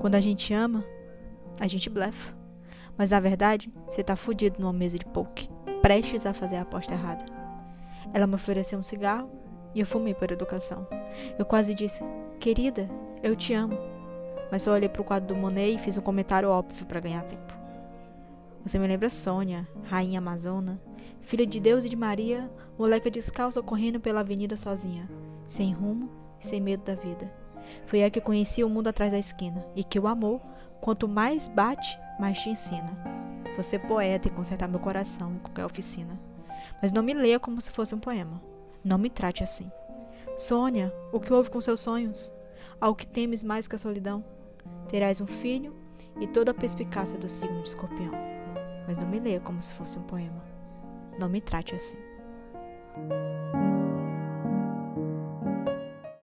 Quando a gente ama, a gente blefa. Mas na verdade, você tá fudido numa mesa de poke, prestes a fazer a aposta errada. Ela me ofereceu um cigarro e eu fumei por educação. Eu quase disse: Querida, eu te amo. Mas só olhei pro quadro do Monet e fiz um comentário óbvio para ganhar tempo. Você me lembra Sônia, rainha amazona, filha de Deus e de Maria, moleca descalça correndo pela avenida sozinha, sem rumo e sem medo da vida. Foi ela que conhecia o mundo atrás da esquina e que o amor, quanto mais bate, mais te ensina. Você é poeta e consertar meu coração em qualquer oficina. Mas não me leia como se fosse um poema. Não me trate assim. Sônia, o que houve com seus sonhos? Ao que temes mais que a solidão? Terás um filho e toda a perspicácia do signo de escorpião. Mas não me leia como se fosse um poema. Não me trate assim.